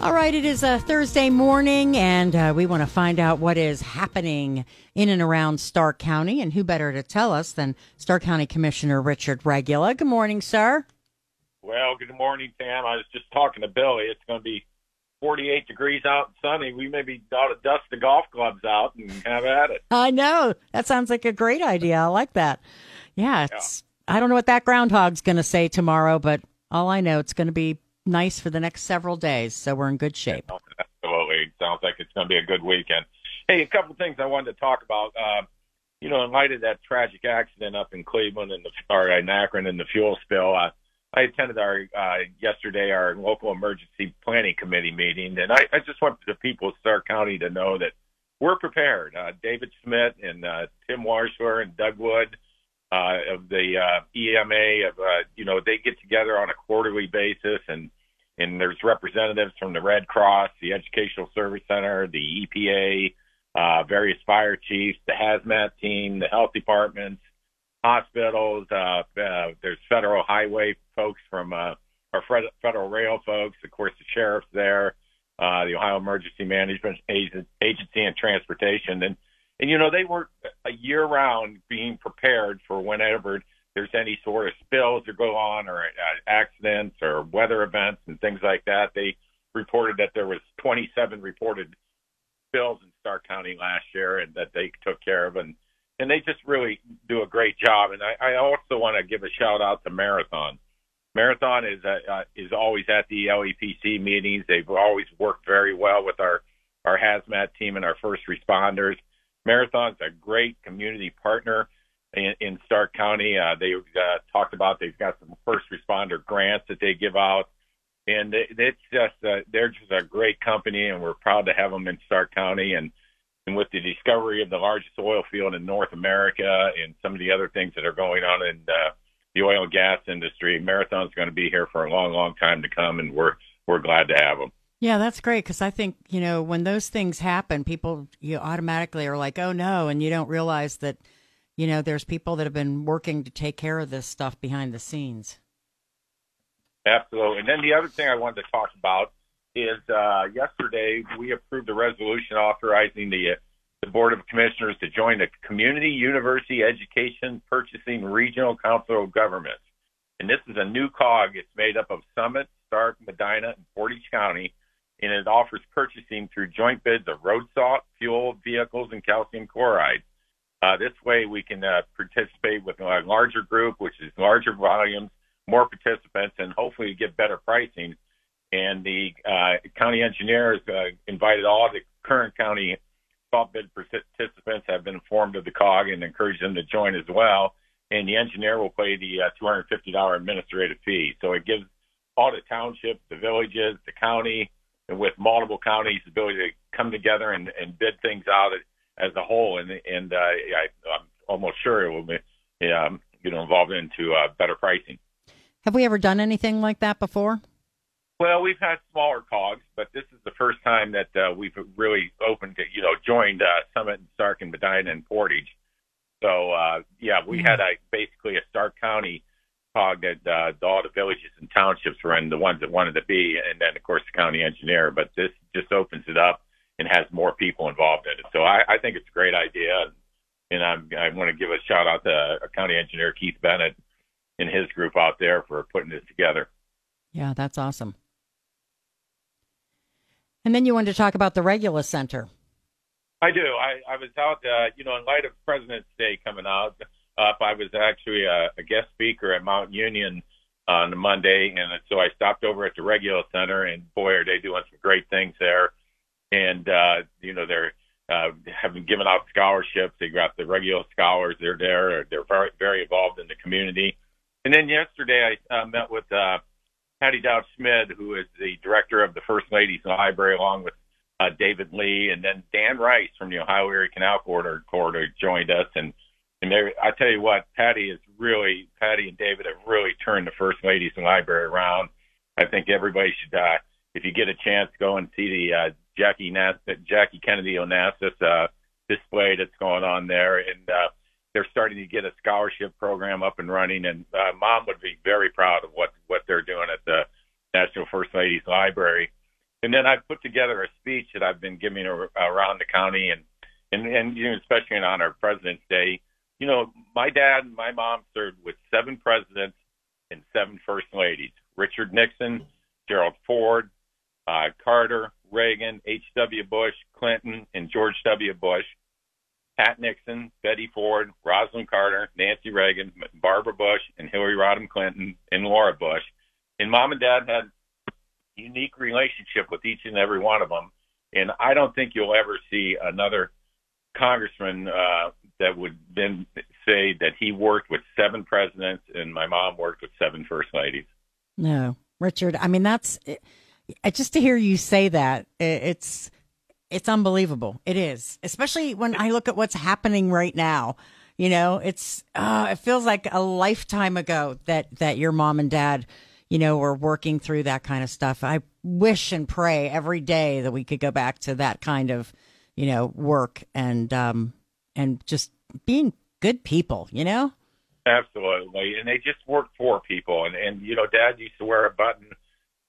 All right, it is a Thursday morning, and uh, we want to find out what is happening in and around Stark County. And who better to tell us than Stark County Commissioner Richard Regula? Good morning, sir. Well, good morning, Pam. I was just talking to Billy. It's going to be 48 degrees out and sunny. We maybe ought to dust the golf clubs out and have at it. I know. That sounds like a great idea. I like that. Yeah, it's, I don't know what that groundhog's going to say tomorrow, but all I know, it's going to be nice for the next several days. So we're in good shape. Absolutely. Sounds like it's going to be a good weekend. Hey, a couple of things I wanted to talk about. Uh, you know, in light of that tragic accident up in Cleveland and the or in Akron and the fuel spill, uh, I attended our uh, yesterday our local emergency planning committee meeting, and I, I just want the people of Stark County to know that we're prepared. Uh, David Smith and uh, Tim Warshler and Doug Wood uh, of the uh, EMA, of uh, you know, they get together on a quarterly basis, and and there's representatives from the Red Cross, the Educational Service Center, the EPA, uh, various fire chiefs, the hazmat team, the health departments, hospitals. Uh, uh, there's federal highway folks from uh, our federal rail folks, of course, the sheriff's there, uh, the Ohio Emergency Management Agency and Transportation, and and you know they work a year round being prepared for whenever there's any sort of spills that go on or uh, accidents or weather events and things like that. They reported that there was 27 reported spills in Stark County last year and that they took care of and and they just really do a great job. And I, I also want to give a shout out to Marathon. Marathon is uh, uh, is always at the LEPC meetings. They've always worked very well with our our hazmat team and our first responders. Marathon's a great community partner in, in Stark County. Uh, they uh, talked about they've got some first responder grants that they give out, and it, it's just uh, they're just a great company, and we're proud to have them in Stark County. And and with the discovery of the largest oil field in North America and some of the other things that are going on in uh, the oil and gas industry, Marathon's going to be here for a long, long time to come, and we're we're glad to have them. Yeah, that's great because I think you know when those things happen, people you automatically are like, "Oh no," and you don't realize that you know, there's people that have been working to take care of this stuff behind the scenes. Absolutely. And then the other thing I wanted to talk about is uh, yesterday we approved a resolution authorizing the the Board of Commissioners to join the Community University Education Purchasing Regional Council of Governments. And this is a new COG. It's made up of Summit, Stark, Medina, and Portage County, and it offers purchasing through joint bids of road salt, fuel, vehicles, and calcium chloride. Uh, this way, we can uh, participate with a larger group, which is larger volumes, more participants, and hopefully get better pricing. And the uh, county engineer has uh, invited all the current county salt bid participants have been informed of the COG and encouraged them to join as well. And the engineer will pay the uh, $250 administrative fee. So it gives all the townships, the villages, the county, and with multiple counties, ability to come together and, and bid things out as a whole, and and uh, I, I'm almost sure it will be, um, you know, involved into uh, better pricing. Have we ever done anything like that before? Well, we've had smaller cogs, but this is the first time that uh, we've really opened, to, you know, joined uh, Summit and Stark and Medina and Portage. So uh, yeah, we mm-hmm. had a basically a Stark County cog that uh, all the villages and townships were in, the ones that wanted to be, and then of course the county engineer. But this just opens it up and has more people involved in it. So I, I think it's a great idea, and I'm, I want to give a shout out to County Engineer Keith Bennett and his group out there for putting this together. Yeah, that's awesome. And then you wanted to talk about the Regula's Center. I do. I, I was out, uh, you know, in light of President's Day coming out, uh, I was actually a, a guest speaker at Mount Union on Monday, and so I stopped over at the Regula Center, and boy, are they doing some great things there and uh, you know they're uh, given out scholarships. They got the Regula scholars. They're there. They're very very involved in the community. And then yesterday I uh, met with uh, Patty Dowd Schmid, who is the director of the First Ladies Library, along with uh, David Lee, and then Dan Rice from the Ohio Erie Canal Corridor, Corridor joined us. And and there, I tell you what, Patty is really Patty and David have really turned the First Ladies Library around. I think everybody should, uh, if you get a chance, go and see the uh, Jackie Nas- Jackie Kennedy Onassis uh, display that's going on there, and uh, they're starting to get a scholarship program up and running. And uh, Mom would be very proud of what what they're doing at the National First Ladies Library. And then I've put together a speech that I've been giving around the county, and and and you know, especially on our President's Day. You know, my dad and my mom served with seven presidents and seven first ladies: Richard Nixon, Gerald Ford, uh, Carter, Reagan, H.W. Bush, Clinton, and George W. Bush. Pat Nixon, Betty Ford, Rosalynn Carter, Nancy Reagan, Barbara Bush, and Hillary Rodham Clinton, and Laura Bush. And mom and dad had unique relationship with each and every one of them. And I don't think you'll ever see another congressman uh, that would then say that he worked with seven presidents and my mom worked with seven first ladies. No, Richard. I mean, that's just to hear you say that. It's it's unbelievable. It is, especially when I look at what's happening right now. You know, it's uh, it feels like a lifetime ago that that your mom and dad you know, we're working through that kind of stuff. I wish and pray every day that we could go back to that kind of, you know, work and um and just being good people, you know? Absolutely. And they just work for people and and you know, dad used to wear a button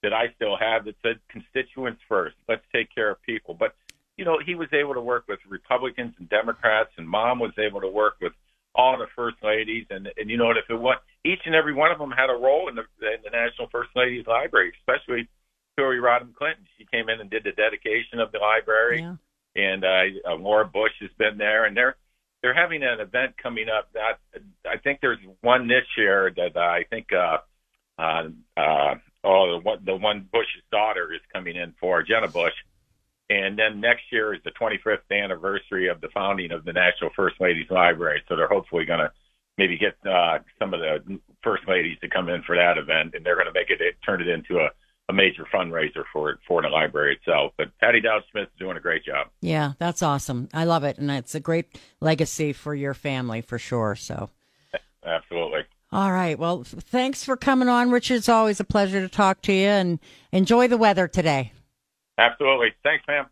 that I still have that said constituents first. Let's take care of people. But you know, he was able to work with Republicans and Democrats and mom was able to work with all the first ladies, and and you know what? If it was each and every one of them had a role in the in the National First Ladies Library, especially Hillary Rodham Clinton. She came in and did the dedication of the library, yeah. And uh, uh, Laura Bush has been there, and they're they're having an event coming up. That I think there's one this year that uh, I think uh, uh, uh, oh the one the one Bush's daughter is coming in for Jenna Bush and then next year is the 25th anniversary of the founding of the National First Ladies Library. So they're hopefully going to maybe get uh, some of the first ladies to come in for that event, and they're going to make it, it turn it into a, a major fundraiser for for the library itself. But Patty Dowd Smith is doing a great job. Yeah, that's awesome. I love it, and it's a great legacy for your family for sure. So, absolutely. All right. Well, thanks for coming on, Richard. It's always a pleasure to talk to you, and enjoy the weather today. Absolutely. Thanks, ma'am.